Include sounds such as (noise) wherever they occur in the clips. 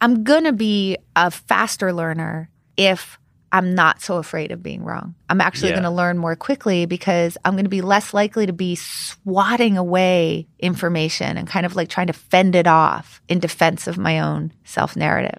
I'm going to be a faster learner if I'm not so afraid of being wrong. I'm actually Yeah. going to learn more quickly because I'm going to be less likely to be swatting away information and kind of like trying to fend it off in defense of my own self narrative.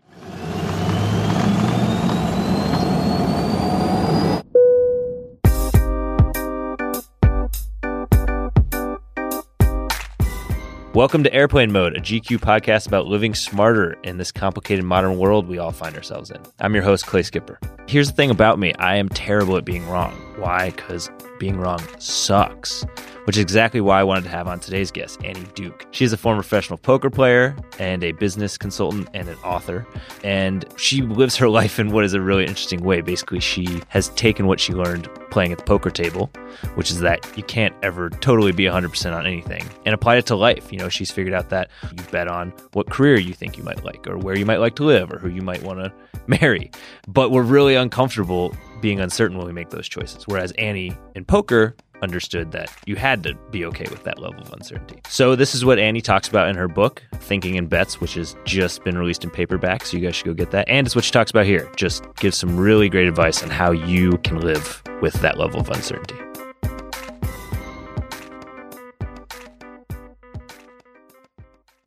Welcome to Airplane Mode, a GQ podcast about living smarter in this complicated modern world we all find ourselves in. I'm your host, Clay Skipper. Here's the thing about me I am terrible at being wrong. Why? Because being wrong sucks, which is exactly why I wanted to have on today's guest, Annie Duke. She is a former professional poker player and a business consultant and an author. And she lives her (laughs) life in what is a really interesting way. Basically, she has taken what she learned playing at the poker table, which is that you can't ever totally be 100% on anything, and applied it to life. You know, she's figured out that you bet on what career you think you might like, or where you might like to live, or who you might want to (laughs) marry. But we're really uncomfortable being uncertain when we make those choices. Whereas Annie in poker understood that you had to be okay with that level of uncertainty. So this is what Annie talks about in her book, Thinking in Bets, which has just been released in paperback. So you guys should go get that. And it's what she talks about here. Just gives some really great advice on how you can live with that level of uncertainty.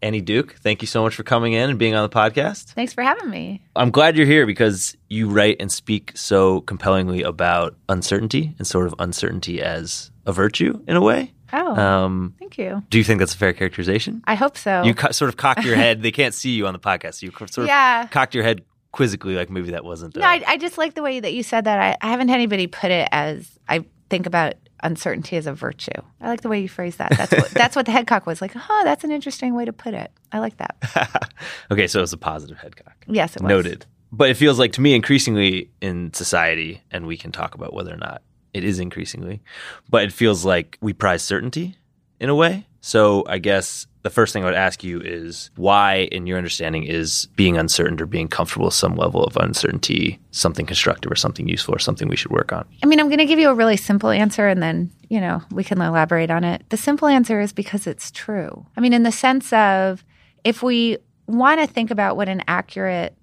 Annie Duke, thank you so much for coming in and being on the podcast. Thanks for having me. I'm glad you're here because you write and speak so compellingly about uncertainty and sort of uncertainty as a virtue in a way. Oh, Um, thank you. do you think that's a fair characterization? I hope so. You co- sort of cocked your head. (laughs) they can't see you on the podcast. So you sort of yeah. cocked your head quizzically, like maybe that wasn't. Uh, No, I, I just like the way that you said that. I, I haven't had anybody put it as I think about uncertainty is a virtue. I like the way you phrase that. That's what, that's what the headcock was like. Oh, that's an interesting way to put it. I like that. (laughs) okay, so it was a positive headcock. Yes, it was. Noted. But it feels like to me increasingly in society, and we can talk about whether or not it is increasingly, but it feels like we prize certainty in a way. So I guess the first thing I would ask you is why, in your understanding, is being uncertain or being comfortable with some level of uncertainty something constructive or something useful or something we should work on? I mean, I'm going to give you a really simple answer and then, you know, we can elaborate on it. The simple answer is because it's true. I mean, in the sense of if we want to think about what an accurate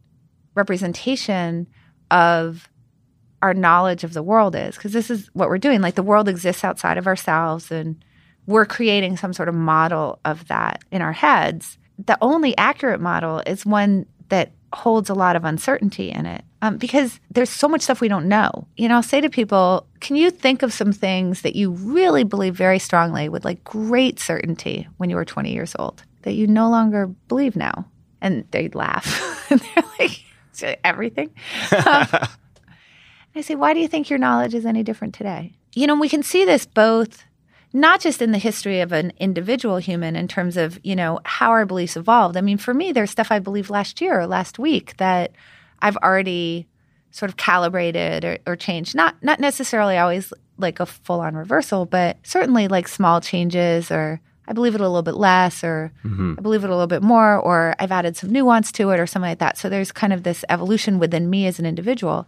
representation of our knowledge of the world is, because this is what we're doing. Like the world exists outside of ourselves and we're creating some sort of model of that in our heads. The only accurate model is one that holds a lot of uncertainty in it um, because there's so much stuff we don't know. You know, I'll say to people, can you think of some things that you really believe very strongly with like great certainty when you were 20 years old that you no longer believe now? And they'd laugh. (laughs) and they're like, everything. Um, (laughs) I say, why do you think your knowledge is any different today? You know, we can see this both not just in the history of an individual human in terms of, you know, how our beliefs evolved. I mean, for me, there's stuff I believed last year or last week that I've already sort of calibrated or, or changed. Not not necessarily always like a full on reversal, but certainly like small changes or I believe it a little bit less or Mhm. I believe it a little bit more or I've added some nuance to it or something like that. So there's kind of this evolution within me as an individual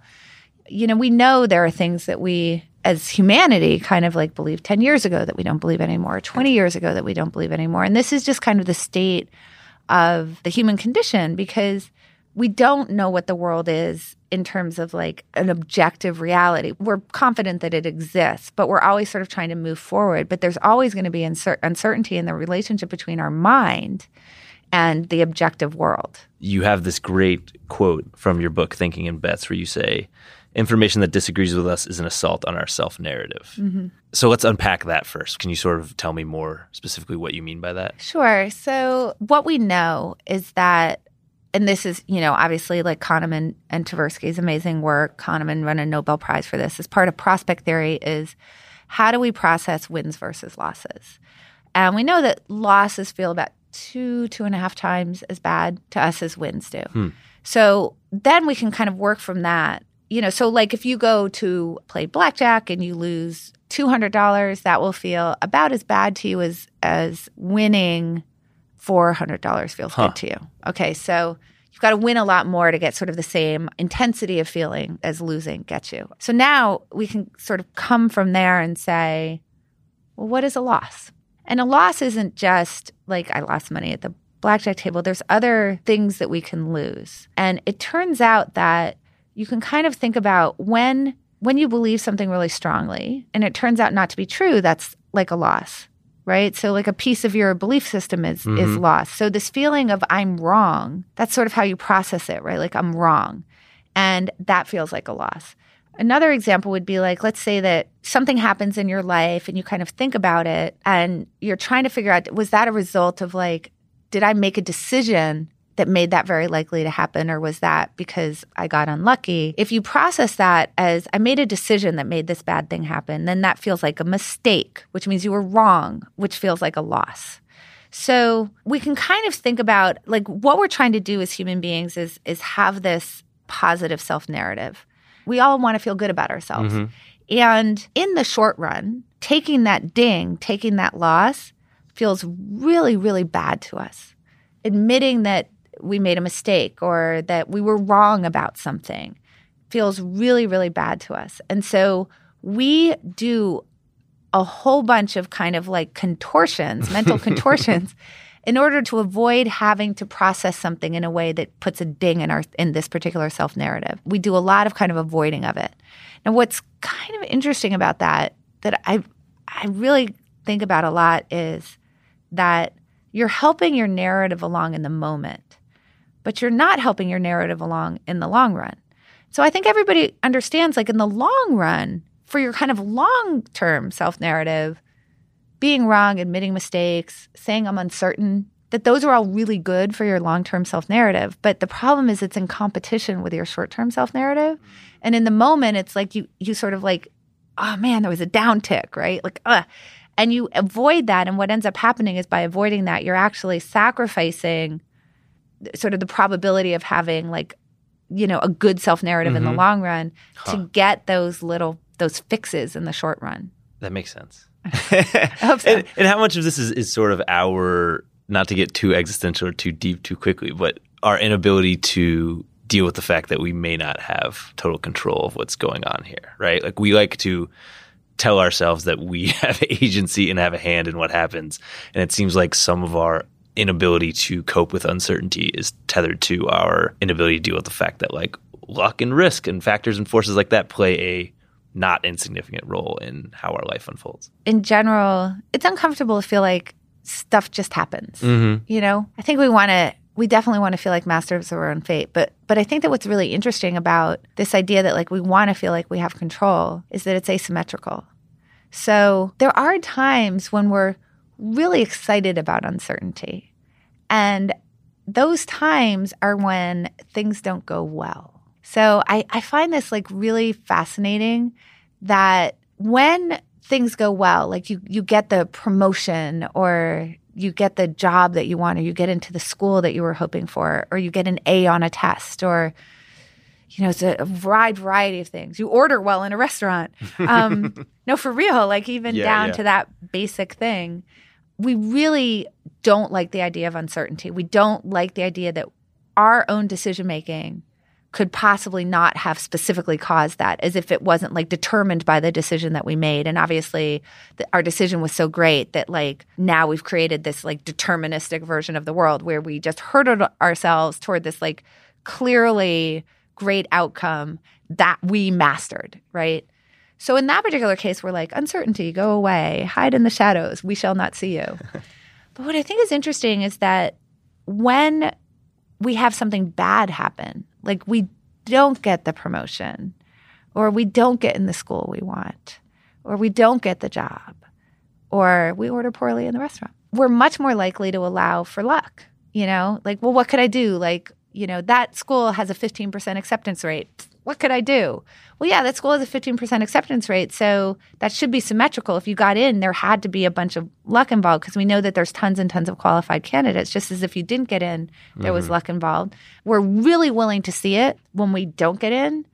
you know, we know there are things that we as humanity kind of like believed 10 years ago that we don't believe anymore, 20 years ago that we don't believe anymore. And this is just kind of the state of the human condition because we don't know what the world is in terms of like an objective reality. We're confident that it exists, but we're always sort of trying to move forward. But there's always going to be uncer- uncertainty in the relationship between our mind and the objective world. you have this great quote from your book, Thinking in Bets, where you say, Information that disagrees with us is an assault on our self narrative. So let's unpack that first. Can you sort of tell me more specifically what you mean by that? Sure. So what we know is that, and this is, you know, obviously like Kahneman and Tversky's amazing work. Kahneman won a Nobel Prize for this. As part of prospect theory, is how do we process wins versus losses? And we know that losses feel about two, two and a half times as bad to us as wins do. Hmm. So then we can kind of work from that. You know, so like if you go to play blackjack and you lose two hundred dollars, that will feel about as bad to you as as winning four hundred dollars feels Huh. good to you. Okay, so you've got to win a lot more to get sort of the same intensity of feeling as losing gets you. So now we can sort of come from there and say, well, what is a loss? And a loss isn't just like I lost money at the blackjack table, there's other things that we can lose. And it turns out that you can kind of think about when when you believe something really strongly and it turns out not to be true, that's like a loss. Right. So like a piece of your belief system is mm-hmm. is lost. So this feeling of I'm wrong, that's sort of how you process it, right? Like I'm wrong. And that feels like a loss. Another example would be like, let's say that something happens in your life and you kind of think about it and you're trying to figure out, was that a result of like, did I make a decision that made that very likely to happen or was that because I got unlucky? If you process that as I made a decision that made this bad thing happen, then that feels like a mistake, which means you were wrong, which feels like a loss. So we can kind of think about like what we're trying to do as human beings is is have this positive self narrative we all want to feel good about ourselves. Mm-hmm. And in the short run, taking that ding, taking that loss feels really, really bad to us. Admitting that we made a mistake or that we were wrong about something feels really, really bad to us. And so we do a whole bunch of kind of like contortions, mental (laughs) contortions in order to avoid having to process something in a way that puts a ding in our in this particular self narrative. We do a lot of kind of avoiding of it. Now what's kind of interesting about that that I I really think about a lot is that you're helping your narrative along in the moment, but you're not helping your narrative along in the long run. So I think everybody understands like in the long run, for your kind of long term self narrative, being wrong, admitting mistakes, saying I'm uncertain, that those are all really good for your long term self narrative. But the problem is it's in competition with your short term self narrative. And in the moment, it's like you, you sort of like, oh man, there was a downtick, right? Like, uh, and you avoid that. And what ends up happening is by avoiding that, you're actually sacrificing sort of the probability of having like, you know, a good self narrative mm-hmm. in the mm-hmm. long run huh. to get those little, those fixes in the short run. That makes sense. (laughs) (laughs) So. and, and how much of this is, is sort of our not to get too existential or too deep too quickly, but our inability to deal with the fact that we may not have total control of what's going on here, right? Like we like to tell ourselves that we (laughs) have agency and have a hand in what happens. And it seems like some of our inability to cope with uncertainty is tethered to our inability to deal with the fact that like luck and risk and factors and forces like that play a not insignificant role in how our life unfolds. In general, it's uncomfortable to feel like stuff just happens. Mm-hmm. You know, I think we want to we definitely want to feel like masters of our own fate. But but I think that what's really interesting about this idea that like we want to feel like we have control is that it's asymmetrical. So there are times when we're really excited about uncertainty. And those times are when things don't go well. So I, I find this like really fascinating that when things go well, like you you get the promotion or you get the job that you want or you get into the school that you were hoping for or you get an A on a test or you know, it's a, wide variety of things. You order well in a restaurant. Um, (laughs) no, for real, like even yeah, down yeah. to that basic thing. We really don't like the idea of uncertainty. We don't like the idea that our own decision making could possibly not have specifically caused that as if it wasn't like determined by the decision that we made and obviously the, our decision was so great that like now we've created this like deterministic version of the world where we just hurtled ourselves toward this like clearly great outcome that we mastered right so in that particular case we're like uncertainty go away hide in the shadows we shall not see you (laughs) but what i think is interesting is that when we have something bad happen like we don't get the promotion, or we don't get in the school we want, or we don't get the job, or we order poorly in the restaurant. We're much more likely to allow for luck, you know? Like, well, what could I do? Like, you know, that school has a 15% acceptance rate what could I do? Well, yeah, that school has a 15% acceptance rate. So that should be symmetrical. If you got in, there had to be a bunch of luck involved because we know that there's tons and tons of qualified candidates, just as if you didn't get in, there mm-hmm. was luck involved. We're really willing to see it when we don't get in,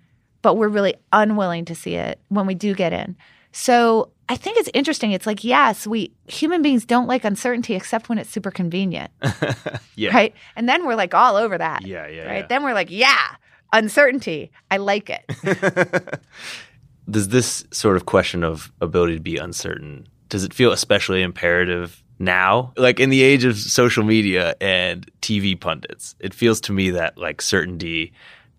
but we're really unwilling to see it when we do get in. So I think it's interesting. It's like, yes, we human beings don't like uncertainty except when it's super convenient. (laughs) yeah. Right. And then we're like all over that. Yeah. Yeah. Right. Yeah. Then we're like, yeah, uncertainty. I like it. (laughs) does this sort of question of ability to be uncertain, does it feel especially imperative now, like in the age of social media and TV pundits, it feels to me that like certainty,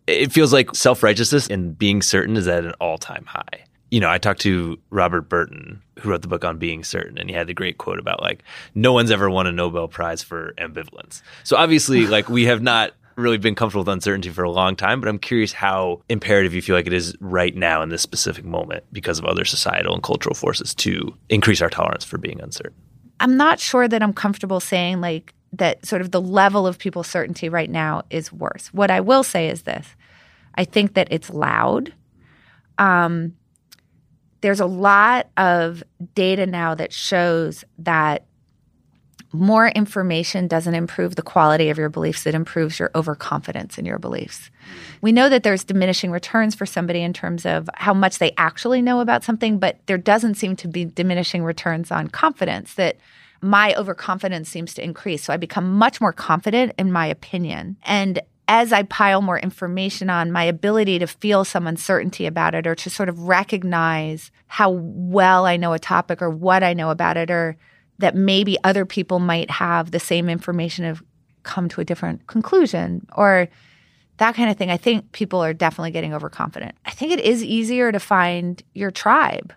it feels like self righteousness and being certain is at an all time high. You know, I talked to Robert Burton, who wrote the book on being certain, and he had the great quote about like, no one's ever won a Nobel Prize for ambivalence. So obviously, like, we have not really been comfortable with uncertainty for a long time, but I'm curious how imperative you feel like it is right now in this specific moment because of other societal and cultural forces to increase our tolerance for being uncertain. I'm not sure that I'm comfortable saying like that sort of the level of people's certainty right now is worse. What I will say is this I think that it's loud. Um, there's a lot of data now that shows that more information doesn't improve the quality of your beliefs, it improves your overconfidence in your beliefs. Mm. We know that there's diminishing returns for somebody in terms of how much they actually know about something, but there doesn't seem to be diminishing returns on confidence that my overconfidence seems to increase. So I become much more confident in my opinion. And as I pile more information on, my ability to feel some uncertainty about it or to sort of recognize how well I know a topic or what I know about it or that maybe other people might have the same information have come to a different conclusion or that kind of thing. I think people are definitely getting overconfident. I think it is easier to find your tribe.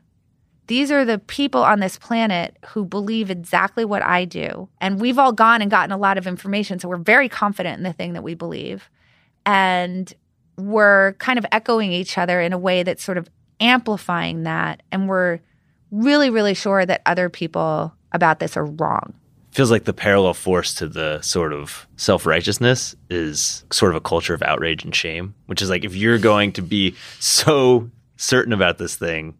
These are the people on this planet who believe exactly what I do. And we've all gone and gotten a lot of information. So we're very confident in the thing that we believe. And we're kind of echoing each other in a way that's sort of amplifying that. And we're really, really sure that other people about this are wrong. Feels like the parallel force to the sort of self righteousness is sort of a culture of outrage and shame, which is like if you're going to be so certain about this thing,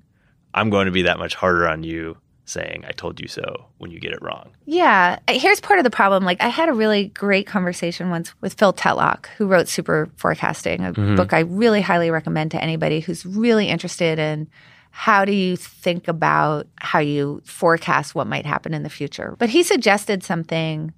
I'm going to be that much harder on you saying I told you so when you get it wrong. Yeah. Here's part of the problem. Like I had a really great conversation once with Phil Tetlock, who wrote Super Forecasting, a mm-hmm. book I really highly recommend to anybody who's really interested in how do you think about how you forecast what might happen in the future? But he suggested something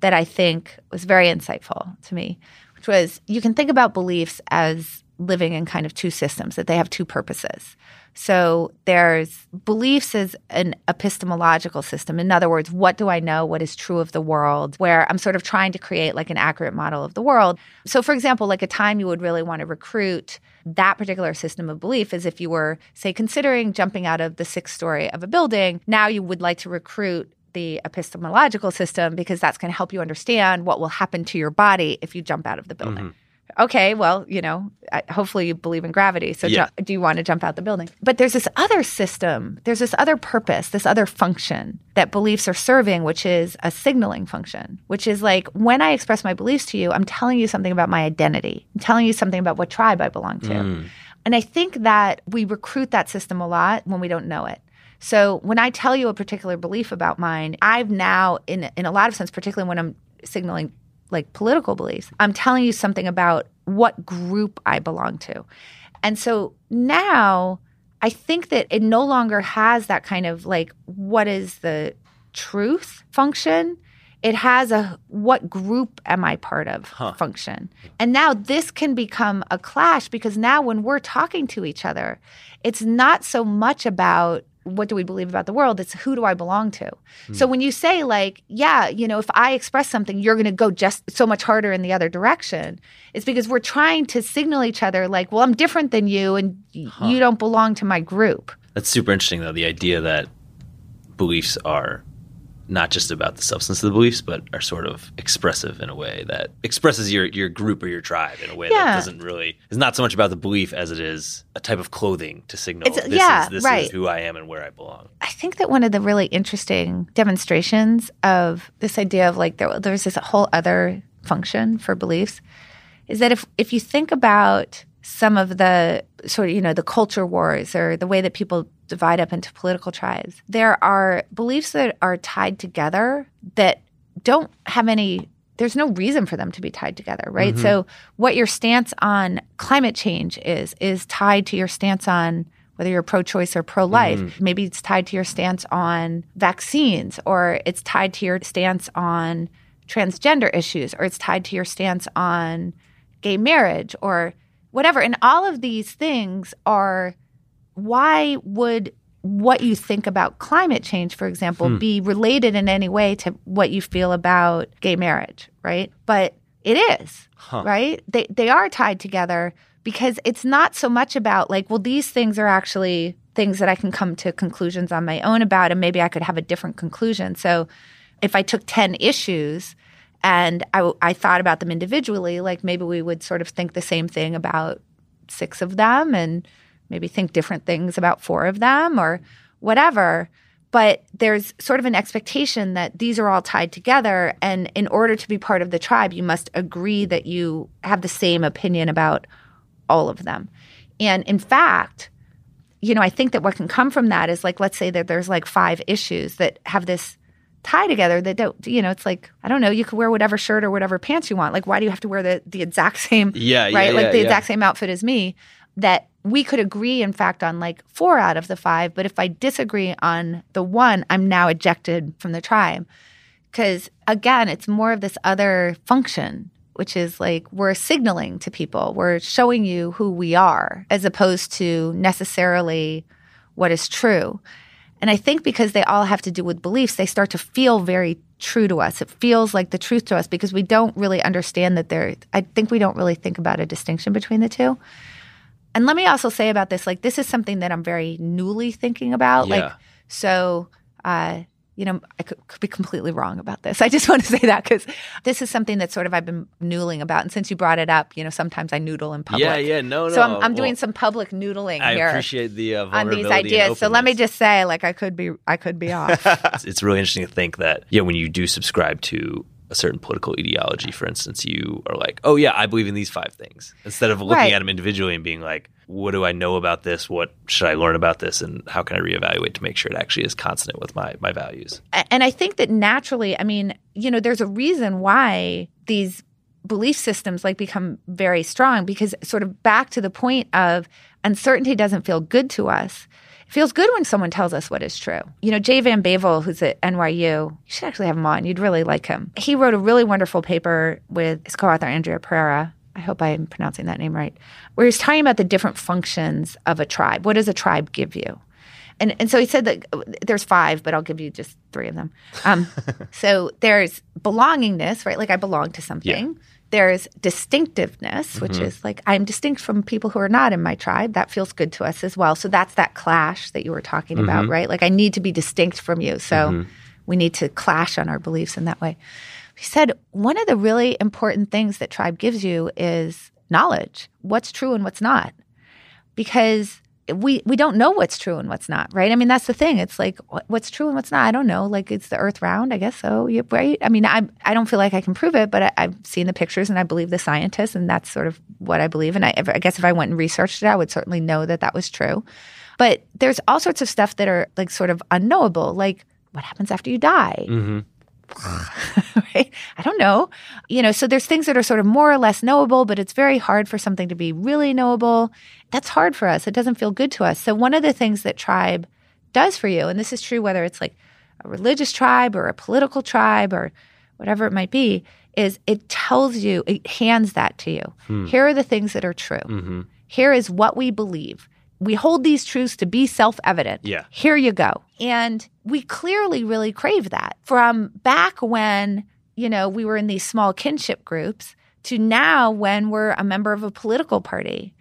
that I think was very insightful to me, which was you can think about beliefs as living in kind of two systems, that they have two purposes. So there's beliefs as an epistemological system. In other words, what do I know? What is true of the world? Where I'm sort of trying to create like an accurate model of the world. So, for example, like a time you would really want to recruit that particular system of belief is if you were, say, considering jumping out of the sixth story of a building. Now you would like to recruit the epistemological system because that's going to help you understand what will happen to your body if you jump out of the building. Mm-hmm okay, well, you know, hopefully you believe in gravity. So yeah. ju- do you want to jump out the building? But there's this other system, there's this other purpose, this other function that beliefs are serving, which is a signaling function, which is like when I express my beliefs to you, I'm telling you something about my identity. I'm telling you something about what tribe I belong to. Mm. And I think that we recruit that system a lot when we don't know it. So when I tell you a particular belief about mine, I've now, in in a lot of sense, particularly when I'm signaling like political beliefs. I'm telling you something about what group I belong to. And so now I think that it no longer has that kind of like, what is the truth function? It has a what group am I part of huh. function. And now this can become a clash because now when we're talking to each other, it's not so much about what do we believe about the world? It's who do I belong to? Mm. So when you say like, yeah, you know, if I express something, you're going to go just so much harder in the other direction. It's because we're trying to signal each other like, well, I'm different than you and huh. you don't belong to my group. That's super interesting though, the idea that beliefs are not just about the substance of the beliefs, but are sort of expressive in a way that expresses your your group or your tribe in a way yeah. that doesn't really is not so much about the belief as it is a type of clothing to signal it's, this yeah, is this right. is who I am and where I belong. I think that one of the really interesting demonstrations of this idea of like there, there's this whole other function for beliefs is that if if you think about some of the sort of you know the culture wars or the way that people divide up into political tribes. There are beliefs that are tied together that don't have any there's no reason for them to be tied together, right? Mm-hmm. So what your stance on climate change is is tied to your stance on whether you're pro-choice or pro-life. Mm-hmm. Maybe it's tied to your stance on vaccines or it's tied to your stance on transgender issues or it's tied to your stance on gay marriage or whatever. And all of these things are why would what you think about climate change, for example, Hmm. be related in any way to what you feel about gay marriage, right? But it is, Huh. right? They they are tied together because it's not so much about like, well, these things are actually things that I can come to conclusions on my own about, and maybe I could have a different conclusion. So if I took 10 issues and I, I thought about them individually, like maybe we would sort of think the same thing about six of them and maybe think different things about four of them or whatever. But there's sort of an expectation that these are all tied together. And in order to be part of the tribe, you must agree that you have the same opinion about all of them. And in fact, you know, I think that what can come from that is like, let's say that there's like five issues that have this tie together that don't, you know, it's like, I don't know, you could wear whatever shirt or whatever pants you want. Like, why do you have to wear the, the exact (laughs) same, Yeah, yeah, right? like yeah, the yeah. exact same outfit as me? That we could agree, in fact, on like four out of the five. But if I disagree on the one, I'm now ejected from the tribe. Because again, it's more of this other function, which is like we're signaling to people, we're showing you who we are, as opposed to necessarily what is true. And I think because they all have to do with beliefs, they start to feel very true to us. It feels like the truth to us because we don't really understand that there, I think we don't really think about a distinction between the two. And let me also say about this like, this is something that I'm very newly thinking about. Like, so, uh, you know, I could, could be completely wrong about this. I just (laughs) want to say that because this is something that sort of I've been noodling about. And since you brought it up, you know, sometimes I noodle in public. Yeah, yeah, no, no. So I'm, I'm doing some public noodling I here appreciate the uh, on these ideas. So let me just say, like, I could be, I could be off. (laughs) it's, it's really interesting to think that yeah when you do subscribe to a certain political ideology for instance you are like oh yeah i believe in these five things instead of looking Right. at them individually and being like what do i know about this what should i learn about this and how can i reevaluate to make sure it actually is consonant with my my values and I think that naturally, I mean, you know, there's a reason why these belief systems like become very strong because sort of back to the point of uncertainty doesn't feel good to us. It feels good when someone tells us what is true. You know, Jay Van Bavel, who's at NYU, you should actually have him on. You'd really like him. He wrote a really wonderful paper with his co-author Andrea Pereira. I hope I'm pronouncing that name right. Where he's talking about the different functions of a tribe. What does a tribe give you? And and so he said that uh, there's five, but I'll give you just three of them. Um, (laughs) so there's belongingness, right? Like I belong to something. There's distinctiveness, which is like I'm distinct from people who are not in my tribe. That feels good to us as well. So that's that clash that you were talking about, right? Like I need to be distinct from you. So we need to clash on our beliefs in that way. He said one of the really important things that tribe gives you is knowledge. What's true and what's not because we we don't know what's true and what's not, right? I mean, that's the thing. It's like what's true and what's not. I don't know. Like, it's the Earth round? I guess so. Right? I mean, I I don't feel like I can prove it, but I, I've seen the pictures and I believe the scientists, and that's sort of what I believe. And I, I guess if I went and researched it, I would certainly know that that was true. But there's all sorts of stuff that are like sort of unknowable, like what happens after you die mm-hmm. (laughs) right? I don't know. You know, so there's things that are sort of more or less knowable, but it's very hard for something to be really knowable. That's hard for us. It doesn't feel good to us. So one of the things that tribe does for you, and this is true whether it's like a religious tribe or a political tribe or whatever it might be, is it tells you, it hands that to you. Here are the things that are true. Mm-hmm. Here is what we believe. We hold these truths to be self evident. Yeah. Here you go. And we clearly really crave that from back when, you know, we were in these small kinship groups to now when we're a member of a political party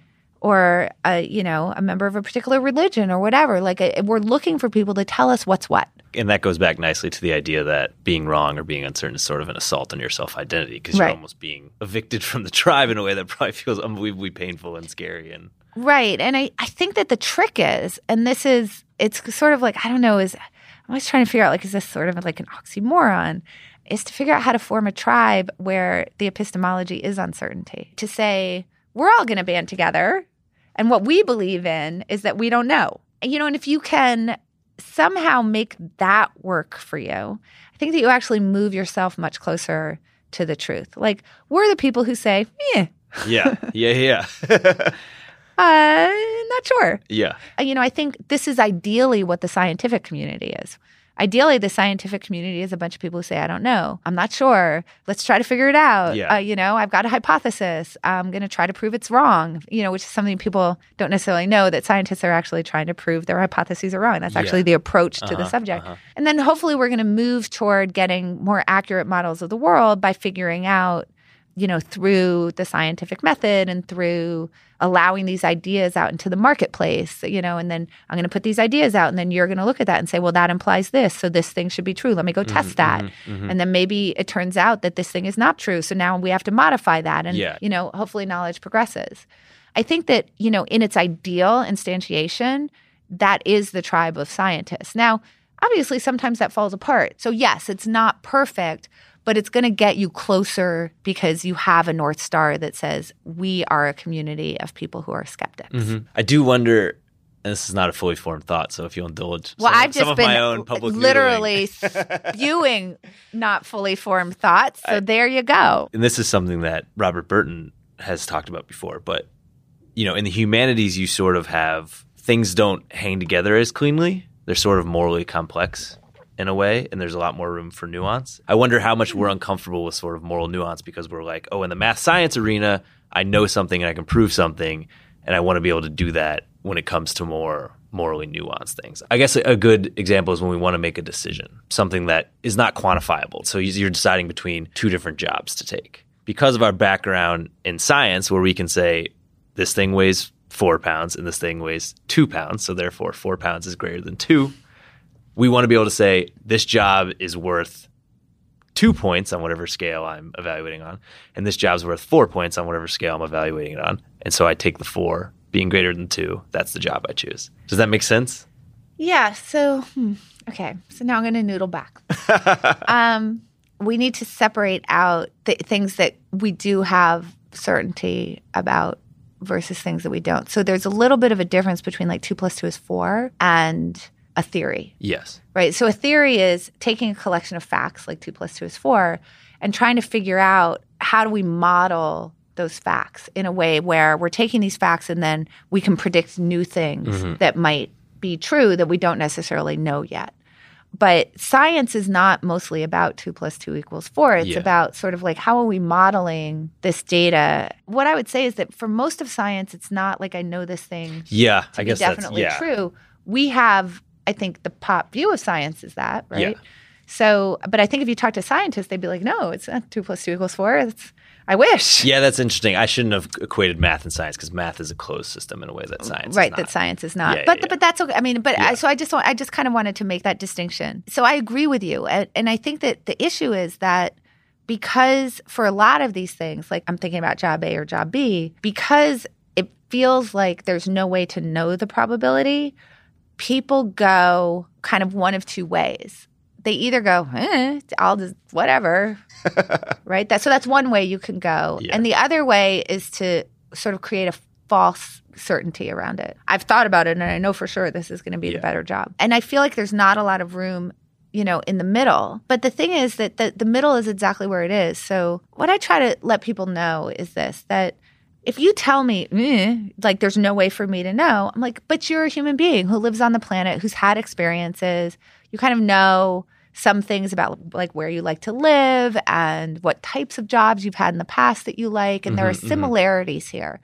or a, you know, a member of a particular religion or whatever. Like uh, we're looking for people to tell us what's what. and that goes back nicely to the idea that being wrong or being uncertain is sort of an assault on your self identity because you're almost being evicted (laughs) from the tribe in a way that probably feels unbelievably painful and scary and Right. And I, I think that the trick is, and this is, it's sort of like, I don't know, is, I'm always trying to figure out, like, is this sort of like an oxymoron? Is to figure out how to form a tribe where the epistemology is uncertainty. To say, we're all going to band together. And what we believe in is that we don't know. And, you know, and if you can somehow make that work for you, I think that you actually move yourself much closer to the truth. Like, we're the people who say, eh, yeah yeah yeah (laughs) (laughs) uh, not sure. yeah Uh, you know, I think this is ideally what the scientific community is. ideally the scientific community is a bunch of people who say i don't know i'm not sure let's try to figure it out Yeah. uh, you know i've got a hypothesis i'm going to try to prove it's wrong you know which is something people don't necessarily know that scientists are actually trying to prove their hypotheses are wrong that's Yeah. actually the approach to the Uh-huh, subject uh-huh. and then hopefully we're going to move toward getting more accurate models of the world by figuring out you know through the scientific method and through allowing these ideas out into the marketplace you know and then i'm going to put these ideas out and then you're going to look at that and say well that implies this so this thing should be true. Let me go test that. mhm. and then maybe it turns out that this thing is not true so now we have to modify that and Yeah. you know hopefully knowledge progresses. I think that you know in its ideal instantiation that is the tribe of scientists. Now obviously sometimes that falls apart. So yes it's not perfect but it's going to get you closer because you have a north star that says we are a community of people who are skeptics Mhm. I do wonder, and this is not a fully formed thought, so if you'll indulge, well some, i've just some of been my own public literally (laughs) spewing not fully formed thoughts so there you go and this is something that Robert Burton has talked about before, but you know, in the humanities, you sort of have things don't hang together as cleanly. They're sort of morally complex in a way, and there's a lot more room for nuance. I wonder how much we're uncomfortable with sort of moral nuance because we're like, oh, in the math science arena, I know something and I can prove something, and I want to be able to do that when it comes to more morally nuanced things. I guess a, good example is when we want to make a decision, something that is not quantifiable. So you're deciding between two different jobs to take. Because of our background in science, where we can say this thing weighs four pounds and this thing weighs two pounds, so therefore four pounds is greater than two. We want to be able to say this job is worth two points on whatever scale I'm evaluating on, and this job's worth four points on whatever scale I'm evaluating it on. And so I take the four, being greater than two. That's the job I choose. Does that make sense? Yeah. So, hmm, okay. So now I'm going to noodle back. (laughs) um, we need to separate out the things that we do have certainty about versus things that we don't. So there's a little bit of a difference between like two plus two is four and a theory, Yes. right? So a theory is taking a collection of facts, like two plus two is four, and trying to figure out how do we model those facts in a way where we're taking these facts and then we can predict new things mm-hmm. that might be true that we don't necessarily know yet. But science is not mostly about two plus two equals four. It's Yeah. about sort of like how are we modeling this data? What I would say is that for most of science, it's not like I know this thing Yeah, I guess definitely that's yeah. true. We have, I think, the pop view of science is that, right? Yeah. So, but I think if you talk to scientists, they'd be like, no, it's not two plus two equals four. It's, I wish. Yeah, that's interesting. I shouldn't have equated math and science because math is a closed system in a way that science right that science is not Yeah, but yeah. but that's okay i mean but Yeah. I, so i just want i just kind of wanted to make that distinction so i agree with you and, and i think that the issue is that because for a lot of these things like i'm thinking about job a or job b because it feels like there's no way to know the probability people go kind of one of two ways. They either go eh, i'll just whatever. (laughs) Right? That so that's one way you can go. Yeah. and the other way is to sort of create a false certainty around it. I've thought about it and i know for sure this is going to be Yeah. the better job. And i feel like there's not a lot of room you know in the middle. But the thing is that the, the middle is exactly where it is. So what i try to let people know is this that if you tell me "Eh," like there's no way for me to know i'm like but you're a human being who lives on the planet who's had experiences you kind of know some things about like where you like to live and what types of jobs you've had in the past that you like and there are Mhm, mhm. similarities here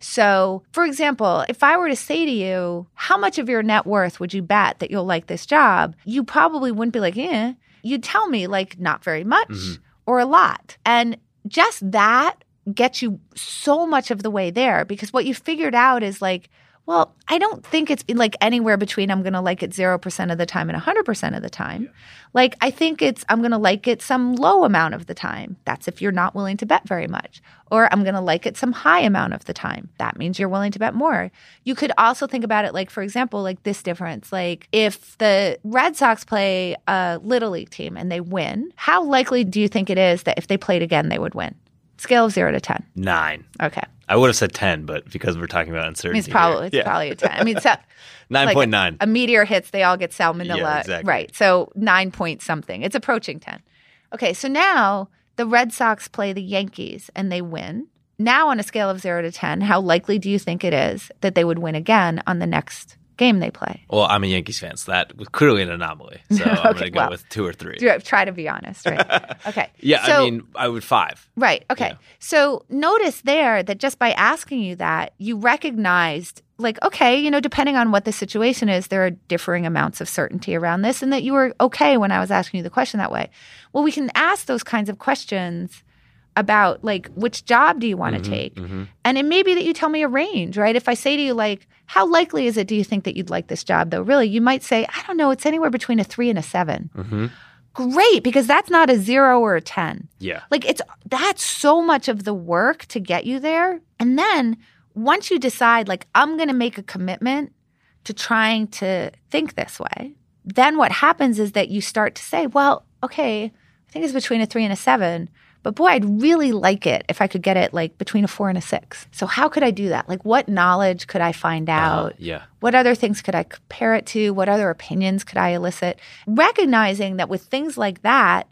so for example if i were to say to you how much of your net worth would you bet that you'll like this job you probably wouldn't be like eh you'd tell me like not very much Mhm. or a lot and just that gets you so much of the way there because what you figured out is like well i don't think it's like anywhere between i'm going to like it 0% of the time and 100% of the time. Like i think it's i'm going to like it some low amount of the time. That's if you're not willing to bet very much. Or i'm going to like it some high amount of the time. That means you're willing to bet more. You could also think about it like for example like this difference. Like if the red sox play a little league team and they win how likely do you think it is that if they played again they would win scale of 0 to 10 Nine. okay I would have said ten, but because we're talking about I uncertainty, mean, it's probably it's yeah. probably a 10 i mean (laughs) so, nine point nine. a meteor hits, they all get salmonella. Yeah, exactly. Right. So nine point something. It's approaching 10. Okay. So now the Red Sox play the Yankees and they win. Now, on a scale of zero to 10, how likely do you think it is that they would win again on the next game they play. Well, I'm a Yankees fan, so that was clearly an anomaly. So (laughs) I'm going to go well. with two or three. Do- Try to be honest, right? (laughs) Okay. Yeah, So- I mean, I would five. Right. Okay. Yeah. So notice there that just by asking you that, you recognized, like, okay, you know, depending on what the situation is, there are differing amounts of certainty around this, and that you were okay when I was asking you the question that way. Well, we can ask those kinds of questions about, like, which job do you want to Mhm, take? mhm. And it may be that you tell me a range, right? If I say to you, like, how likely is it do you think that you'd like this job, though? Really, you might say, I don't know, it's anywhere between a three and a seven. Mhm. Great, because that's not a zero or a 10. Yeah. Like it's that's so much of the work to get you there. And then once you decide like I'm going to make a commitment to trying to think this way, then what happens is that you start to say, well, okay, I think it's between a 3 and a 7, but boy, I'd really like it if I could get it like between a 4 and a 6. So how could I do that? Like what knowledge could I find Uh, out? yeah. What other things could I compare it to? What other opinions could I elicit? Recognizing that with things like that,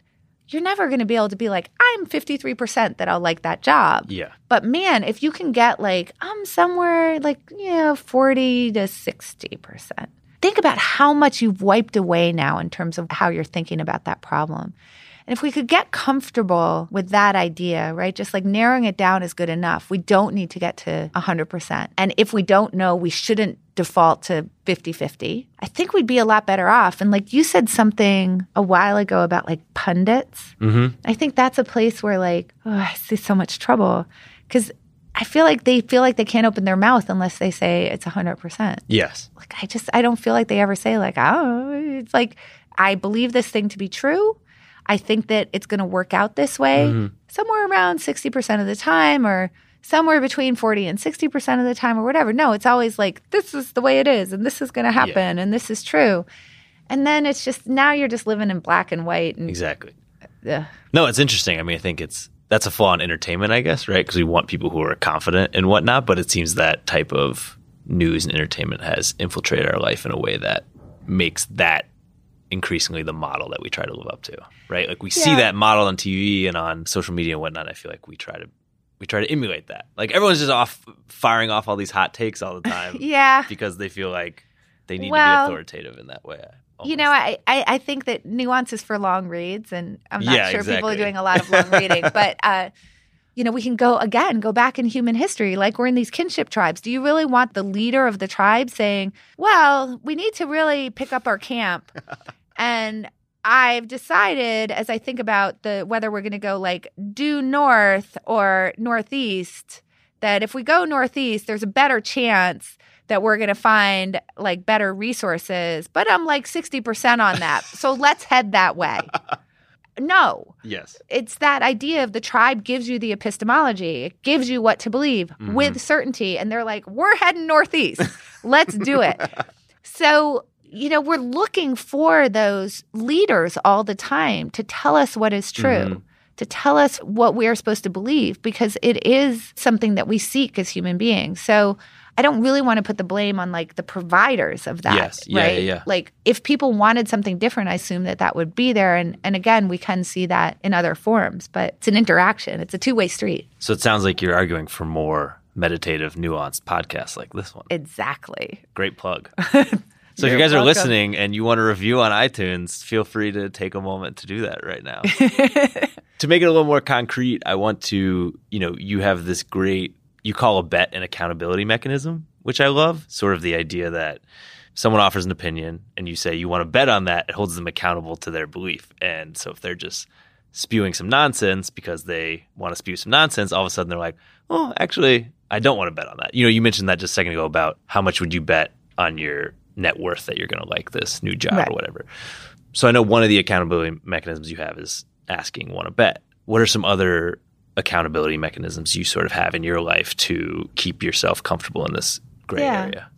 you're never going to be able to be like, I'm 53% that I'll like that job. Yeah. But man, if you can get like, I'm somewhere like, you know, 40 to 60%, think about how much you've wiped away now in terms of how you're thinking about that problem. And if we could get comfortable with that idea, right? Just like narrowing it down is good enough. We don't need to get to 100%. And if we don't know, we shouldn't default to 50 50. I think we'd be a lot better off. And like you said something a while ago about like pundits. Mm-hmm. I think that's a place where like, oh, I see so much trouble because I feel like they feel like they can't open their mouth unless they say it's 100%. Yes. Like, I just, I don't feel like they ever say, like, oh, it's like, I believe this thing to be true. I think that it's going to work out this way Mhm. somewhere around 60% of the time or somewhere between 40 and 60% of the time or whatever. No, it's always like, this is the way it is and this is going to happen and this is true. And then it's just, now you're just living in black and white. And Exactly. ugh. No, it's interesting. I mean, I think it's that's a flaw in entertainment, I guess, right? Because we want people who are confident and whatnot, but it seems that type of news and entertainment has infiltrated our life in a way that makes that increasingly the model that we try to live up to, right? Like we see that model on TV and on social media and whatnot. I feel like we try to we try to emulate that. Like everyone's just off firing off all these hot takes all the (laughs) time yeah. because they feel like they need to be authoritative in that way. You know, I, I, I think that nuance is for long reads, and I'm not Yeah, sure people are doing a lot of long reading, (laughs) but uh, you know, we can go again, go back in human history, like we're in these kinship tribes. Do you really want the leader of the tribe saying, "Well, we need to really pick up our camp," and I've decided, as I think about the whether we're going to go like due north or northeast, that if we go northeast, there's a better chance that we're going to find like better resources. But I'm like 60% on that. so (laughs) let's head that way. No, yes. it's that idea of the tribe gives you the epistemology, it gives you what to believe Mhm. with certainty. And they're like, we're heading northeast. Let's do it. (laughs) So, you know, we're looking for those leaders all the time to tell us what is true, Mhm. to tell us what we are supposed to believe, because it is something that we seek as human beings. So, I don't really want to put the blame on like the providers of that, Yes. Yeah, right? yeah, yeah. Like if people wanted something different, I assume that that would be there. And and again, we can see that in other forms, but it's an interaction. It's a two way street. So it sounds like you're arguing for more meditative, nuanced podcasts like this one. Exactly. Great plug. (laughs) So if you You're guys are listening and you want a review on iTunes, feel free to take a moment to do that right now. (laughs) to make it a little more concrete, I want to, you know, you have this great you call a bet an accountability mechanism, which I love. Sort of the idea that someone offers an opinion and you say you want to bet on that, it holds them accountable to their belief. And so if they're just spewing some nonsense because they want to spew some nonsense, all of a sudden they're like, "Oh, actually, I don't want to bet on that." You know, you mentioned that just a second ago about how much would you bet on your net worth that you're going to like this new job Right. or whatever. So I know one of the accountability mechanisms you have is asking want to bet. What are some other accountability mechanisms you sort of have in your life to keep yourself comfortable in this gray Yeah. area?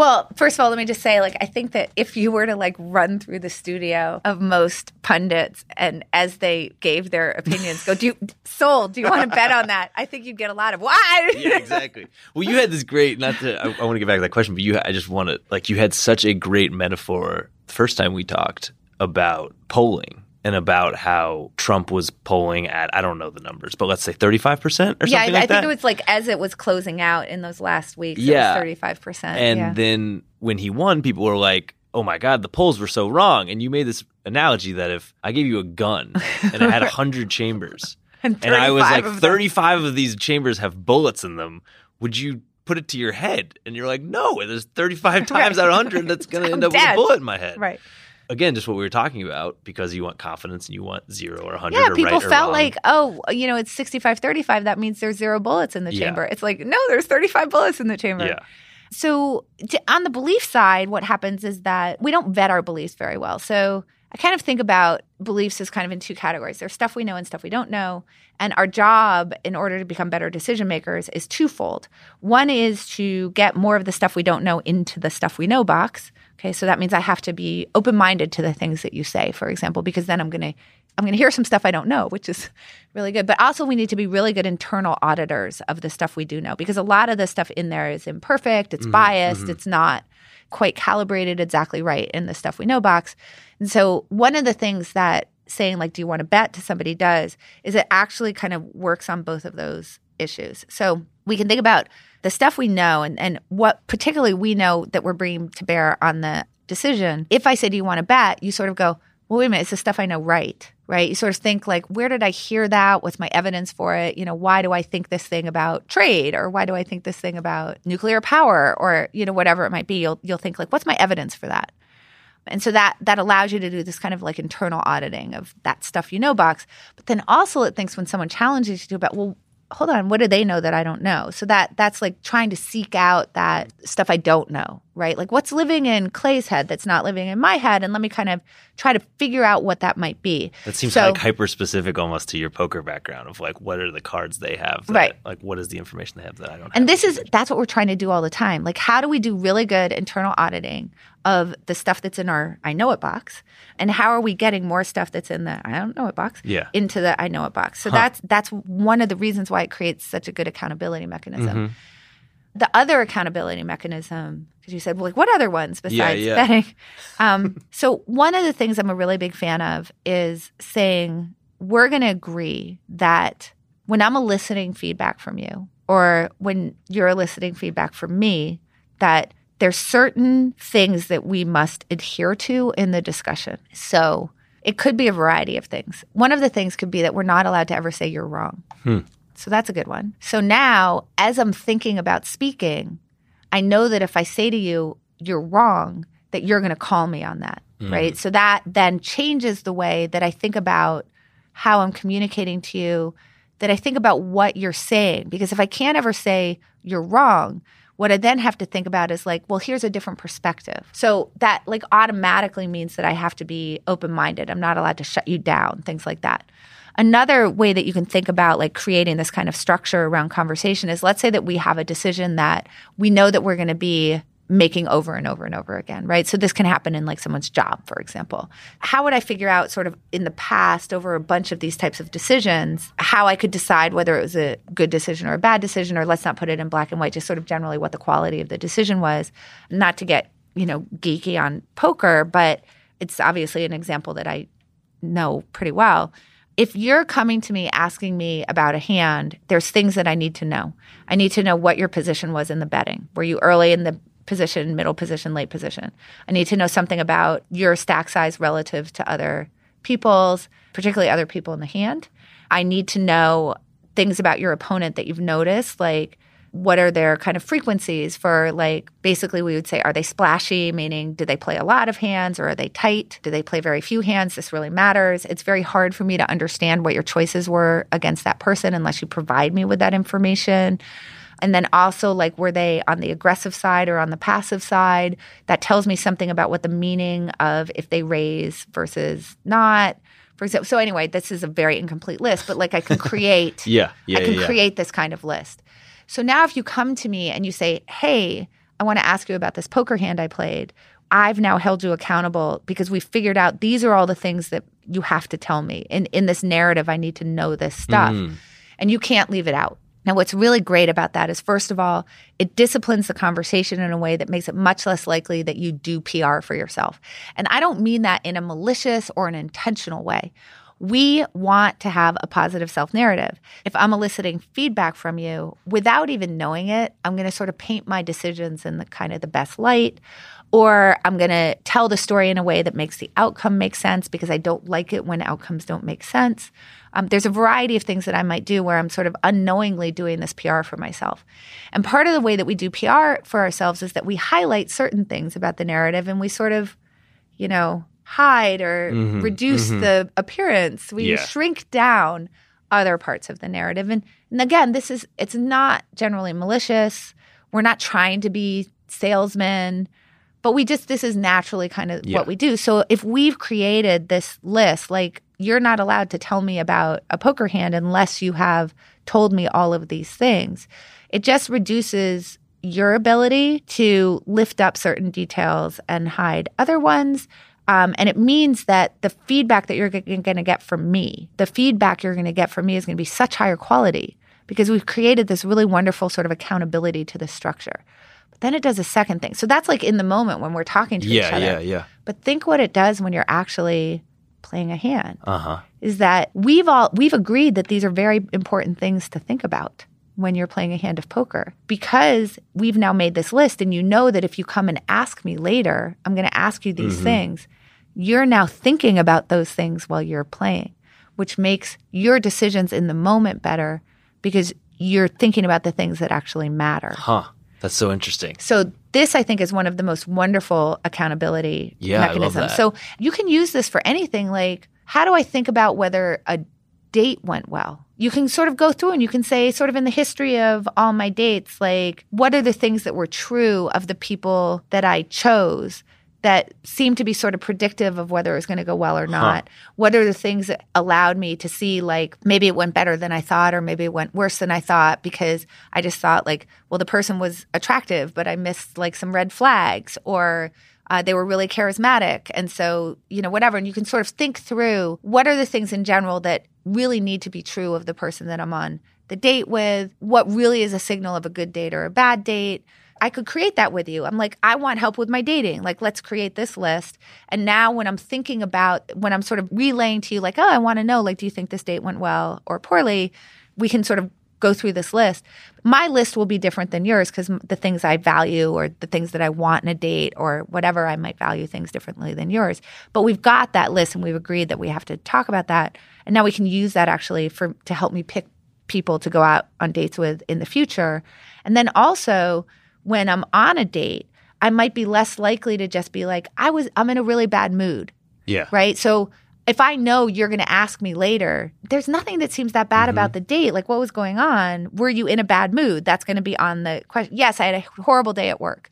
Well, first of all, let me just say, like, I think that if you were to like run through the studio of most pundits and as they gave their opinions, go, do you sold? Do you want to (laughs) bet on that? I think you'd get a lot of why? yeah, exactly. Well, you had this great. Not to. I, I want to get back to that question, but you. I just want to like you had such a great metaphor the first time we talked about polling and about how Trump was polling at I don't know the numbers, but let's say thirty five percent or yeah, something I, like I think it was like as it was closing out in those last weeks. Yeah. thirty five percent. and yeah. then when he won, people were like, "Oh my god, the polls were so wrong." And you made this analogy that if I gave you a gun (laughs) and it had hundred chambers, (laughs) and I was like, thirty five of these chambers have bullets in them, would you? Put it to your head, and you're like, no. There's 35 (laughs) times out of 100 that's going to end up with a bullet in my head. Right. Again, just what we were talking about, because you want confidence and you want zero or 100 Yeah, or people right felt like, oh, you know, it's 65 35. That means there's zero bullets in the Yeah. chamber. It's like, no, there's 35 bullets in the chamber. yeah, So, to, on the belief side, what happens is that we don't vet our beliefs very well. So, I kind of think about beliefs as kind of in two categories there's stuff we know and stuff we don't know. And our job, in order to become better decision makers, is twofold. One is to get more of the stuff we don't know into the stuff we know box. Okay, so that means I have to be open minded to the things that you say, for example, because then I'm going to. I'm going to hear some stuff I don't know, which is really good. But also, we need to be really good internal auditors of the stuff we do know, because a lot of the stuff in there is imperfect, it's mm-hmm, biased, mm-hmm. it's not quite calibrated exactly right in the stuff we know box. And so, one of the things that saying, like, do you want to bet to somebody does is it actually kind of works on both of those issues. So, we can think about the stuff we know and, and what particularly we know that we're bringing to bear on the decision. If I say, do you want to bet? You sort of go, well, wait a minute, it's the stuff I know right, right? You sort of think like, where did I hear that? What's my evidence for it? You know, why do I think this thing about trade, or why do I think this thing about nuclear power, or you know, whatever it might be? You'll you'll think like, what's my evidence for that? And so that that allows you to do this kind of like internal auditing of that stuff you know box. But then also it thinks when someone challenges you about, well, hold on, what do they know that I don't know? So that that's like trying to seek out that stuff I don't know, right? Like what's living in Clay's head that's not living in my head, and let me kind of try to figure out what that might be. that seems So- like hyper specific almost to your poker background of like, what are the cards they have? That, Right. Like, what is the information they have that I don't have? And this is that's what we're trying to do all the time. Like how do we do really good internal auditing of the stuff that's in our I know it box? And how are we getting more stuff that's in the I don't know it box Yeah. into the I know it box? So that's that's one of the reasons why it creates such a good accountability mechanism. Mhm. The other accountability mechanism, because you said, well, like what other ones besides yeah. betting? (laughs) Um, so one of the things I'm a really big fan of is saying we're going to agree that when I'm eliciting feedback from you, or when you're eliciting feedback from me, that there's certain things that we must adhere to in the discussion. So it could be a variety of things. One of the things could be that we're not allowed to ever say you're wrong. So that's a good one. So now, as I'm thinking about speaking, I know that if I say to you, you're wrong, that you're going to call me on that, mm. right? So that then changes the way that I think about how I'm communicating to you, that I think about what you're saying. Because if I can't ever say you're wrong, what I then have to think about is like, well, here's a different perspective. So that like automatically means that I have to be open minded. I'm not allowed to shut you down, things like that. Another way that you can think about like creating this kind of structure around conversation is let's say that we have a decision that we know that we're going to be making over and over and over again, right? So this can happen in like someone's job, for example. How would I figure out sort of in the past over a bunch of these types of decisions how I could decide whether it was a good decision or a bad decision or let's not put it in black and white, just sort of generally what the quality of the decision was, not to get, you know, geeky on poker, but it's obviously an example that I know pretty well. If you're coming to me asking me about a hand, there's things that I need to know. I need to know what your position was in the betting. Were you early in the position, middle position, late position? I need to know something about your stack size relative to other people's, particularly other people in the hand. I need to know things about your opponent that you've noticed, like what are their kind of frequencies for like basically we would say are they splashy meaning do they play a lot of hands or are they tight? Do they play very few hands? This really matters. It's very hard for me to understand what your choices were against that person unless you provide me with that information. And then also like were they on the aggressive side or on the passive side? That tells me something about what the meaning of if they raise versus not. For example so anyway this is a very incomplete list but like i can (laughs) create Yeah, yeah, I can yeah, create this kind of list. So now if you come to me and you say, "Hey, I want to ask you about this poker hand I played." I've now held you accountable because we figured out these are all the things that you have to tell me. In in this narrative, I need to know this stuff. Mm. And you can't leave it out. Now, what's really great about that is, first of all, it disciplines the conversation in a way that makes it much less likely that you do PR for yourself. And I don't mean that in a malicious or an intentional way. We want to have a positive self narrative. If I'm eliciting feedback from you without even knowing it, I'm going to sort of paint my decisions in the kind of the best light, or I'm going to tell the story in a way that makes the outcome make sense because I don't like it when outcomes don't make sense. Um, there's a variety of things that I might do where I'm sort of unknowingly doing this PR for myself. And part of the way that we do PR for ourselves is that we highlight certain things about the narrative and we sort of, you know, hide or Mhm, reduce mhm. the appearance. We Yeah. shrink down other parts of the narrative. And, and again, this is, it's not generally malicious. We're not trying to be salesmen but we just this is naturally kind of Yeah. what we do so if we've created this list like you're not allowed to tell me about a poker hand unless you have told me all of these things it just reduces your ability to lift up certain details and hide other ones um, and it means that the feedback that you're going to get from me the feedback you're going to get from me is going to be such higher quality because we've created this really wonderful sort of accountability to the structure but then it does a second thing. So that's like in the moment when we're talking to each other. yeah, yeah. yeah. But think what it does when you're actually playing a hand. Uh huh. Is that we've all we've agreed that these are very important things to think about when you're playing a hand of poker because we've now made this list and you know that if you come and ask me later, I'm going to ask you these Mhm. things. You're now thinking about those things while you're playing, which makes your decisions in the moment better because you're thinking about the things that actually matter. Huh. That's so interesting. So this I think is one of the most wonderful accountability Yeah, mechanisms. So you can use this for anything like how do I think about whether a date went well? You can sort of go through and you can say sort of in the history of all my dates like what are the things that were true of the people that I chose that seemed to be sort of predictive of whether it was going to go well or not. What are the things that allowed me to see like maybe it went better than I thought or maybe it went worse than I thought because I just thought like, well, the person was attractive, but I missed like some red flags or uh, they were really charismatic. And so, you know, whatever. And you can sort of think through what are the things in general that really need to be true of the person that I'm on the date with, what really is a signal of a good date or a bad date. I could create that with you. I'm like, I want help with my dating. Like, let's create this list. And now, when I'm thinking about, when I'm sort of relaying to you, like, oh, I want to know, like, do you think this date went well or poorly? We can sort of go through this list. My list will be different than yours because the things I value or the things that I want in a date or whatever, I might value things differently than yours. But we've got that list and we've agreed that we have to talk about that. And now we can use that actually for to help me pick people to go out on dates with in the future. And then also, when I'm on a date, I might be less likely to just be like, I was, I'm in a really bad mood, Yeah. right? So if I know you're going to ask me later, there's nothing that seems that bad about mm-hmm. the date. Like, what was going on? Were you in a bad mood? That's going to be on the question. Yes, I had a horrible day at work.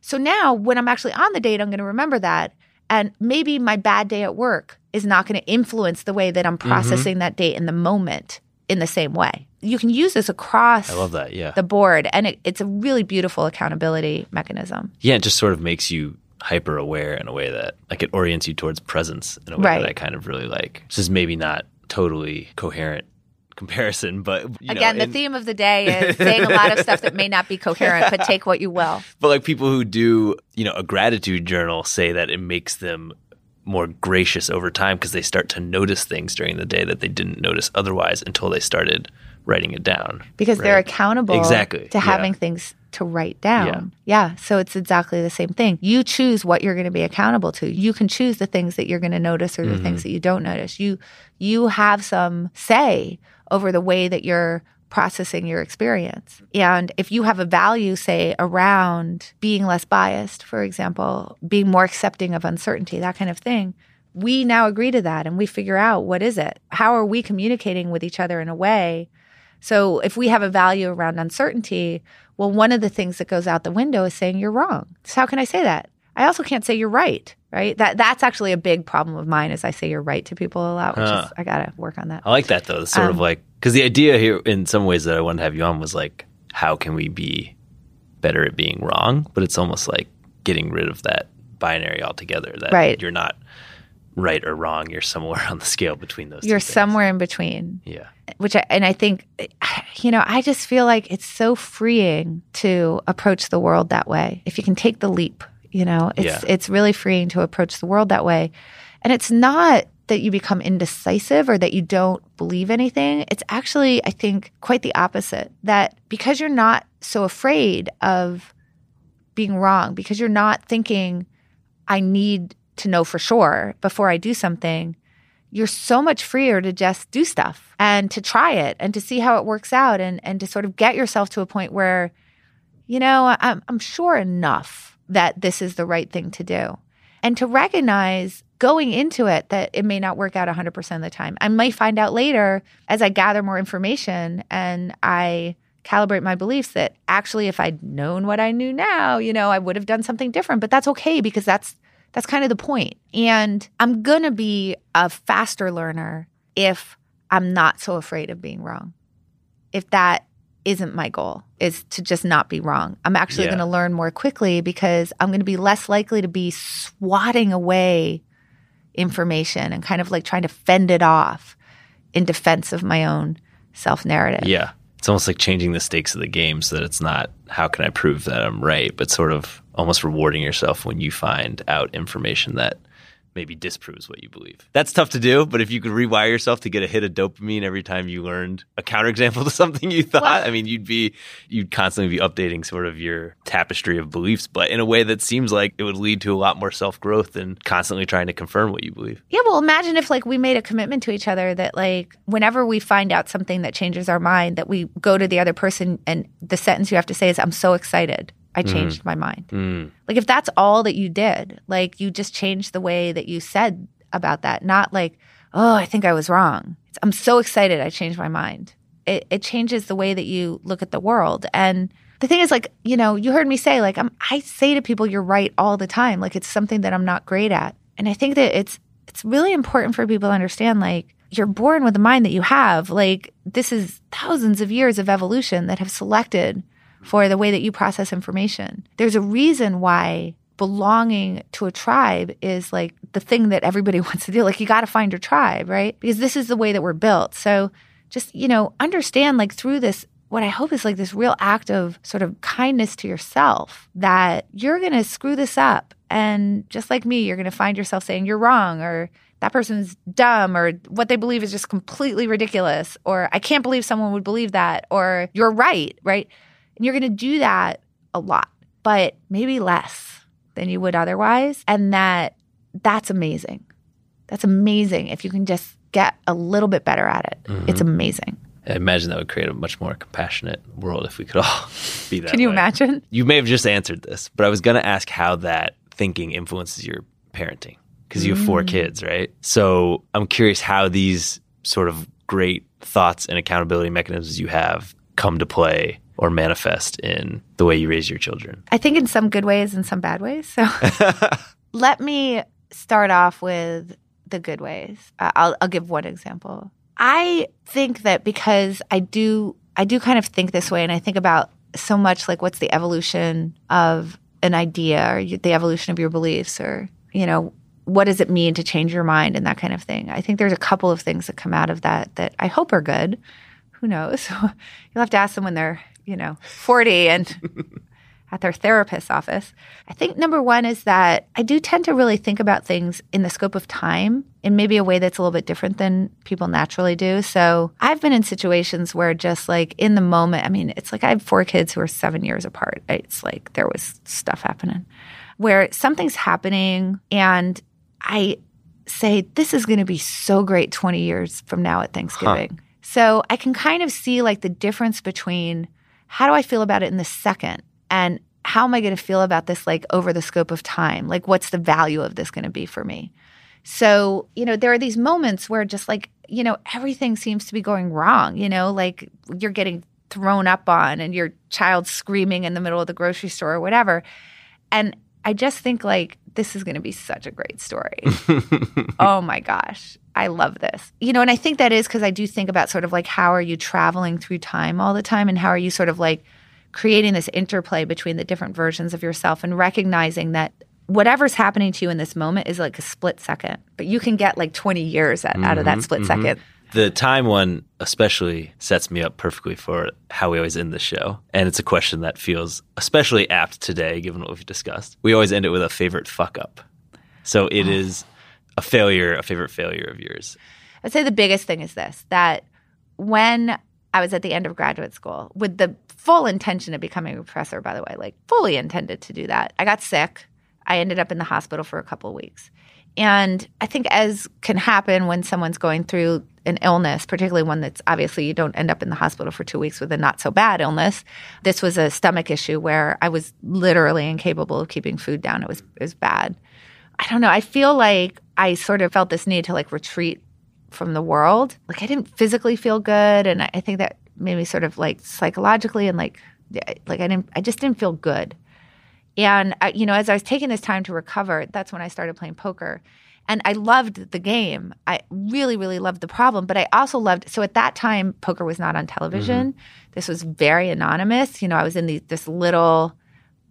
So now when I'm actually on the date, I'm going to remember that. And maybe my bad day at work is not going to influence the way that I'm mm-hmm. processing that date in the moment in the same way. You can use this across I love that. Yeah. the board, and it, it's a really beautiful accountability mechanism. Yeah, it just sort of makes you hyper aware in a way that like it orients you towards presence in a way Right. that I kind of really like. This is maybe not totally coherent (laughs) comparison, but you know, Again, the in- theme of the day is (laughs) saying a lot of stuff that may not be coherent, but take what you will. but like people who do, you know, a gratitude journal say that it makes them more gracious over time because they start to notice things during the day that they didn't notice otherwise until they started writing it down. Because they're accountable Exactly, to yeah. having things to write down. Yeah. So it's exactly the same thing. You choose what you're going to be accountable to. You can choose the things that you're going to notice or the Mm-hmm. things that you don't notice. You you have some say over the way that you're processing your experience. And if you have a value say around being less biased, for example, being more accepting of uncertainty, that kind of thing, we now agree to that and we figure out what is it? How are we communicating with each other in a way so if we have a value around uncertainty, well, one of the things that goes out the window is saying you're wrong. So how can I say that? I also can't say you're right, right? That that's actually a big problem of mine is I say you're right to people a lot, which Huh. is I gotta work on that. I like that though. It's sort of Um, like because the idea here, in some ways, that I wanted to have you on was like, how can we be better at being wrong? But it's almost like getting rid of that binary altogether. That Right. you're not right or wrong. You're somewhere (laughs) on the scale between those. You're somewhere in between. Yeah. Which I, and I think, (sighs) you know, I just feel like it's so freeing to approach the world that way. If you can take the leap, you know, it's Yeah. it's really freeing to approach the world that way. And it's not that you become indecisive or that you don't believe anything. It's actually, I think, quite the opposite. That because you're not so afraid of being wrong, because you're not thinking, I need to know for sure before I do something, you're so much freer to just do stuff and to try it and to see how it works out and, and to sort of get yourself to a point where, you know, I'm, I'm sure enough that this is the right thing to do. And to recognize going into it that it may not work out 100% of the time. I might find out later as I gather more information and I calibrate my beliefs that actually if I'd known what I knew now, you know, I would have done something different. But that's okay because that's that's kind of the point. And I'm going to be a faster learner if I'm not so afraid of being wrong. If that isn't my goal, is to just not be wrong. I'm actually Yeah. going to learn more quickly because I'm going to be less likely to be swatting away information and kind of like trying to fend it off in defense of my own self narrative. Yeah. It's almost like changing the stakes of the game so that it's not how can I prove that I'm right, but sort of almost rewarding yourself when you find out information that maybe disproves what you believe. That's tough to do, but if you could rewire yourself to get a hit of dopamine every time you learned a counterexample (laughs) to something you thought, Well- I mean, you'd be you'd constantly be updating sort of your tapestry of beliefs, but in a way that seems like it would lead to a lot more self-growth than constantly trying to confirm what you believe. Yeah, well, imagine if like we made a commitment to each other that like whenever we find out something that changes our mind, that we go to the other person and the sentence you have to say is, "I'm so excited, I changed my mind." Mm. Like if that's all that you did, like you just changed the way that you said about that, not like, "Oh, I think I was wrong." It's, I'm so excited, I changed my mind. It, it changes the way that you look at the world and. The thing is, like, you know, you heard me say, like, I'm, I say to people, you're right all the time. Like, it's something that I'm not great at. And I think that it's it's really important for people to understand like you're born with the mind that you have like this is thousands of years of evolution that have selected for the way that you process information there's a reason why belonging to a tribe is like the thing that everybody (laughs) wants to do like you got to find your tribe right because this is the way that we're built so just you know understand like through this what I hope is like this real act of sort of kindness to yourself that you're going to screw this up. And just like me, you're going to find yourself saying you're wrong or that person's dumb or what they believe is just completely ridiculous or I can't believe someone would believe that or you're right, right? And you're going to do that a lot, but maybe less than you would otherwise. And that that's amazing. That's amazing if you can just get a little bit better at it. Mm-hmm. It's amazing. I imagine that would create a much more compassionate world if we could all (laughs) be that Can you way. imagine? You may have just answered this, but I was going to ask how that thinking influences your parenting because you have four mm. kids, right? So I'm curious how these sort of great thoughts and accountability mechanisms you have come to play or manifest in the way you raise your children. I think in some good ways and some bad ways. So (laughs) let me start off with the good ways. Uh, I'll, I'll give one example. I think that because I do, I do kind of think this way, and I think about so much like what's the evolution of an idea or the evolution of your beliefs, or you know, what does it mean to change your mind and that kind of thing. I think there's a couple of things that come out of that that I hope are good. Who knows? (laughs) You'll have to ask them when they're, you know, 40 and (laughs) at their therapist's office. I think number one is that I do tend to really think about things in the scope of time in maybe a way that's a little bit different than people naturally do. So I've been in situations where just like in the moment, I mean, it's like I have four kids who are seven years apart. It's like there was stuff happening where something's happening and I say, this is going to be so great 20 years from now at Thanksgiving. So I can kind of see like the difference between how do I feel about it in the second and how am I going to feel about this like over the scope of time? Like, what's the value of this going to be for me? So, you know, there are these moments where just like, you know, everything seems to be going wrong, you know, like you're getting thrown up on and your child's screaming in the middle of the grocery store or whatever. And I just think like this is going to be such a great story. (laughs) oh my gosh. I love this. You know, and I think that is because I do think about sort of like how are you traveling through time all the time and how are you sort of like creating this interplay between the different versions of yourself and recognizing that whatever's happening to you in this moment is like a split second, but you can get like 20 years out, out of that mm-hmm, split mm-hmm. second. The time one especially sets me up perfectly for how we always end the show. And it's a question that feels especially apt today, given what we've discussed. We always end it with a favorite fuck up. So it oh. is a failure, a favorite failure of yours. I'd say the biggest thing is this that when I was at the end of graduate school with the full intention of becoming a professor, by the way, like fully intended to do that, I got sick. I ended up in the hospital for a couple weeks. And I think, as can happen when someone's going through an illness, particularly one that's obviously you don't end up in the hospital for two weeks with a not so bad illness. This was a stomach issue where I was literally incapable of keeping food down. It was it was bad. I don't know. I feel like I sort of felt this need to like retreat from the world. Like I didn't physically feel good, and I, I think that made me sort of like psychologically and like like I didn't. I just didn't feel good. And I, you know, as I was taking this time to recover, that's when I started playing poker. And I loved the game. I really, really loved the problem, but I also loved. So at that time, poker was not on television. Mm-hmm. This was very anonymous. You know, I was in the, this little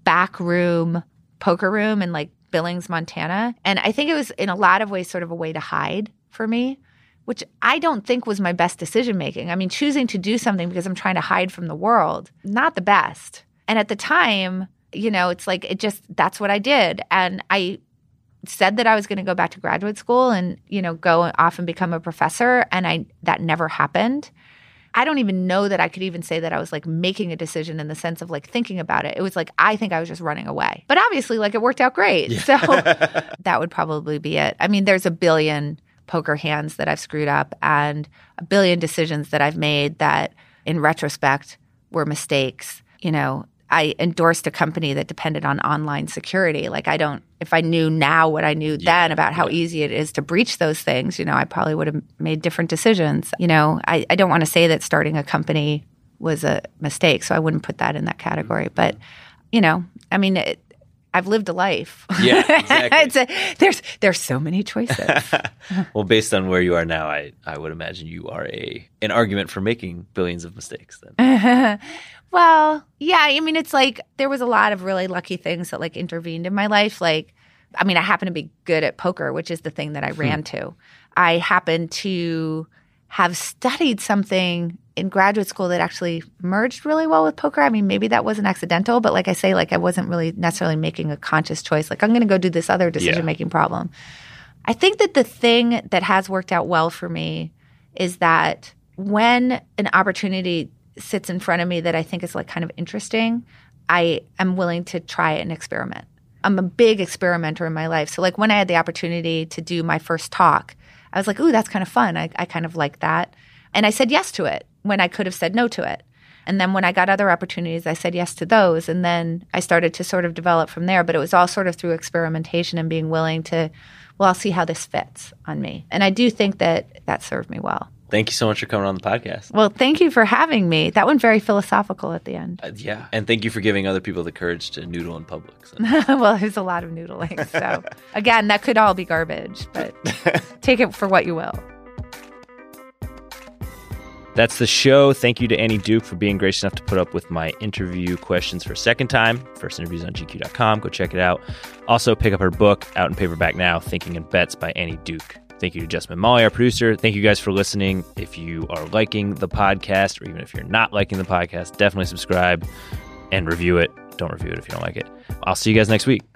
back room poker room in like Billings, Montana, and I think it was in a lot of ways sort of a way to hide for me, which I don't think was my best decision making. I mean, choosing to do something because I'm trying to hide from the world, not the best. And at the time, you know, it's like it just that's what I did. And I said that I was going to go back to graduate school and, you know, go off and become a professor and I that never happened. I don't even know that I could even say that I was like making a decision in the sense of like thinking about it. It was like I think I was just running away. But obviously like it worked out great. Yeah. So (laughs) that would probably be it. I mean, there's a billion poker hands that I've screwed up and a billion decisions that I've made that in retrospect were mistakes. You know, I endorsed a company that depended on online security. Like I don't if I knew now what I knew yeah, then about how yeah. easy it is to breach those things, you know, I probably would have made different decisions. You know, I, I don't want to say that starting a company was a mistake, so I wouldn't put that in that category. Mm-hmm. But, you know, I mean, it, I've lived a life. Yeah, (laughs) exactly. a, there's there's so many choices. (laughs) well, based on where you are now, I I would imagine you are a an argument for making billions of mistakes. Then. (laughs) Well, yeah. I mean, it's like there was a lot of really lucky things that like intervened in my life. Like, I mean, I happen to be good at poker, which is the thing that I hmm. ran to. I happen to have studied something in graduate school that actually merged really well with poker. I mean, maybe that wasn't accidental, but like I say, like I wasn't really necessarily making a conscious choice. Like I'm going to go do this other decision making yeah. problem. I think that the thing that has worked out well for me is that when an opportunity sits in front of me that I think is like kind of interesting, I am willing to try an experiment. I'm a big experimenter in my life. So like when I had the opportunity to do my first talk, I was like, ooh, that's kind of fun. I, I kind of like that. And I said yes to it when I could have said no to it. And then when I got other opportunities, I said yes to those. And then I started to sort of develop from there. But it was all sort of through experimentation and being willing to, well, I'll see how this fits on me. And I do think that that served me well. Thank you so much for coming on the podcast. Well, thank you for having me. That went very philosophical at the end. Uh, yeah. And thank you for giving other people the courage to noodle in public. So. (laughs) well, there's a lot of noodling. So, (laughs) again, that could all be garbage, but (laughs) take it for what you will. That's the show. Thank you to Annie Duke for being gracious enough to put up with my interview questions for a second time. First interviews on GQ.com. Go check it out. Also, pick up her book out in paperback now, Thinking in Bets by Annie Duke. Thank you to Justin Molly, our producer. Thank you guys for listening. If you are liking the podcast, or even if you're not liking the podcast, definitely subscribe and review it. Don't review it if you don't like it. I'll see you guys next week.